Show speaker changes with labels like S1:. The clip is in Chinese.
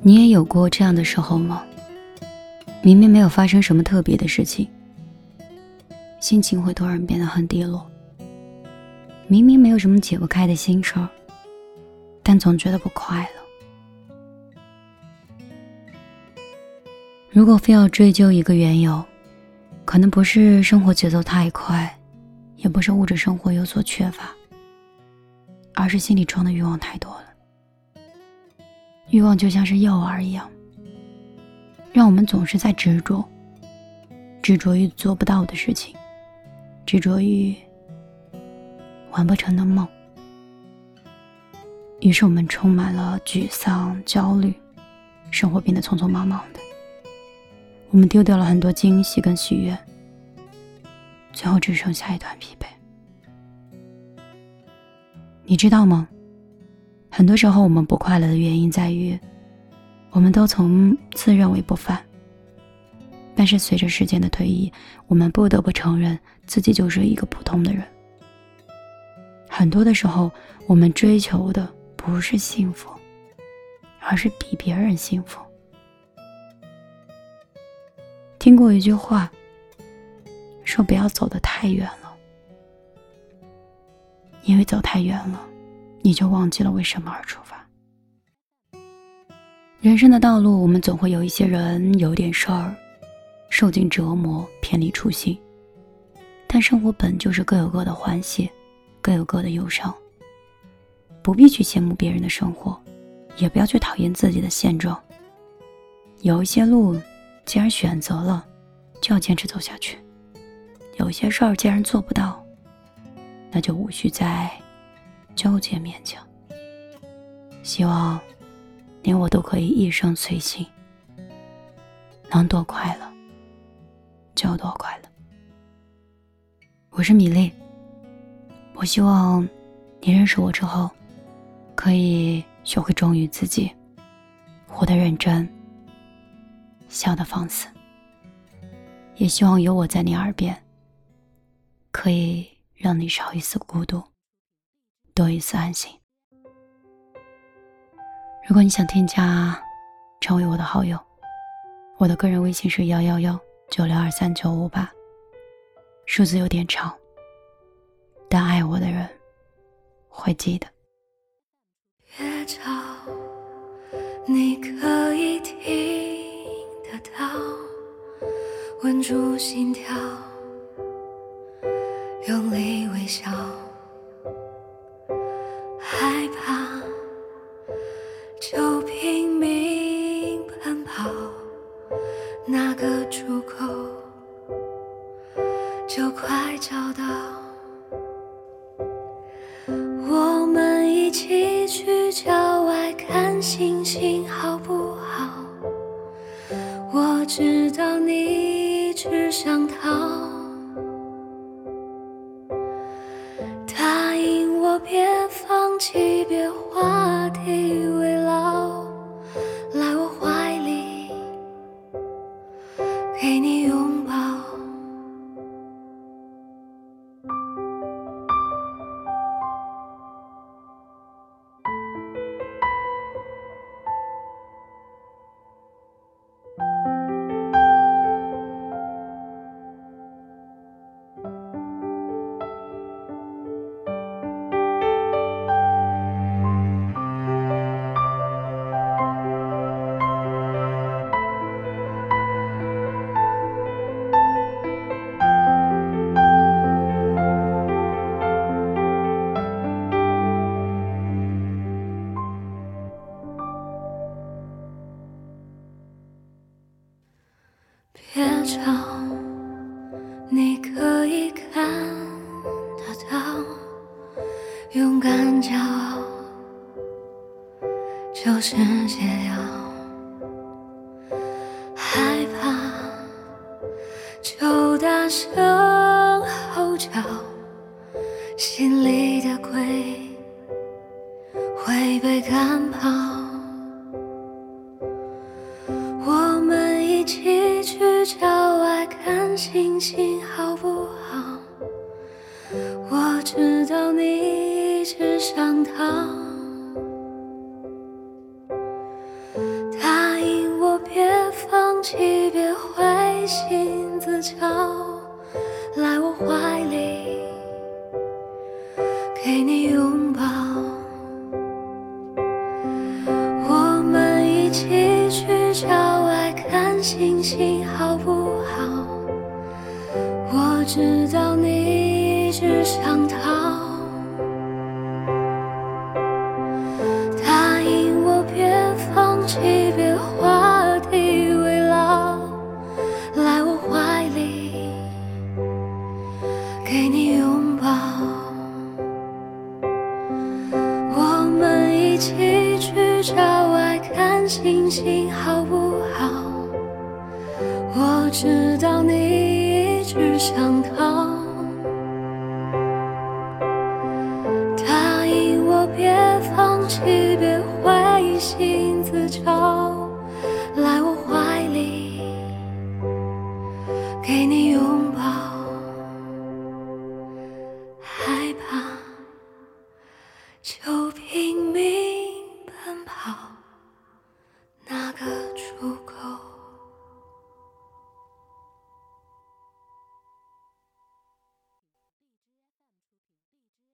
S1: 你也有过这样的时候吗？明明没有发生什么特别的事情，心情会突然变得很低落。明明没有什么解不开的心事儿，但总觉得不快乐。如果非要追究一个缘由，可能不是生活节奏太快，也不是物质生活有所缺乏，而是心里装的欲望太多了。欲望就像是诱饵一样，让我们总是在执着，执着于做不到的事情，执着于完不成的梦。于是我们充满了沮丧、焦虑，生活变得匆匆忙忙的。我们丢掉了很多惊喜跟喜悦，最后只剩下一团疲惫。你知道吗？很多时候，我们不快乐的原因在于，我们都从自认为不凡。但是随着时间的推移，我们不得不承认自己就是一个普通的人。很多的时候，我们追求的不是幸福，而是比别人幸福。听过一句话，说不要走得太远了，因为走太远了。你就忘记了为什么而出发。人生的道路，我们总会有一些人、有点事儿，受尽折磨，偏离初心。但生活本就是各有各的欢喜，各有各的忧伤。不必去羡慕别人的生活，也不要去讨厌自己的现状。有一些路，既然选择了，就要坚持走下去；有些事儿，既然做不到，那就无需再。纠结勉强，希望你我都可以一生随心，能多快乐就多快乐。我是米粒，我希望你认识我之后，可以学会忠于自己，活得认真，笑得放肆。也希望有我在你耳边，可以让你少一丝孤独。多一丝安心。如果你想添加成为我的好友，我的个人微信是幺幺幺九六二三九五八，数字有点长，但爱我的人会记得。
S2: 别吵，你可以听得到，稳住心跳，用力微笑。就拼命奔跑，那个出口就快找到。我们一起去郊外看星星，好不好？我知道你只想逃。别话题围绕，别吵，你可以看得到，勇敢骄傲就是解药。害怕就大声吼叫，心里的鬼会被赶心情好不好？我知道你一直想逃。答应我，别放弃，别灰心自嘲，来我怀里，给你拥抱。我们一起去郊外看星星，好不？知道你一直想逃。答应我，别放弃，别画地为牢，来我怀里，给你拥抱。我们一起去郊外看星星，好不好？我知道你只想逃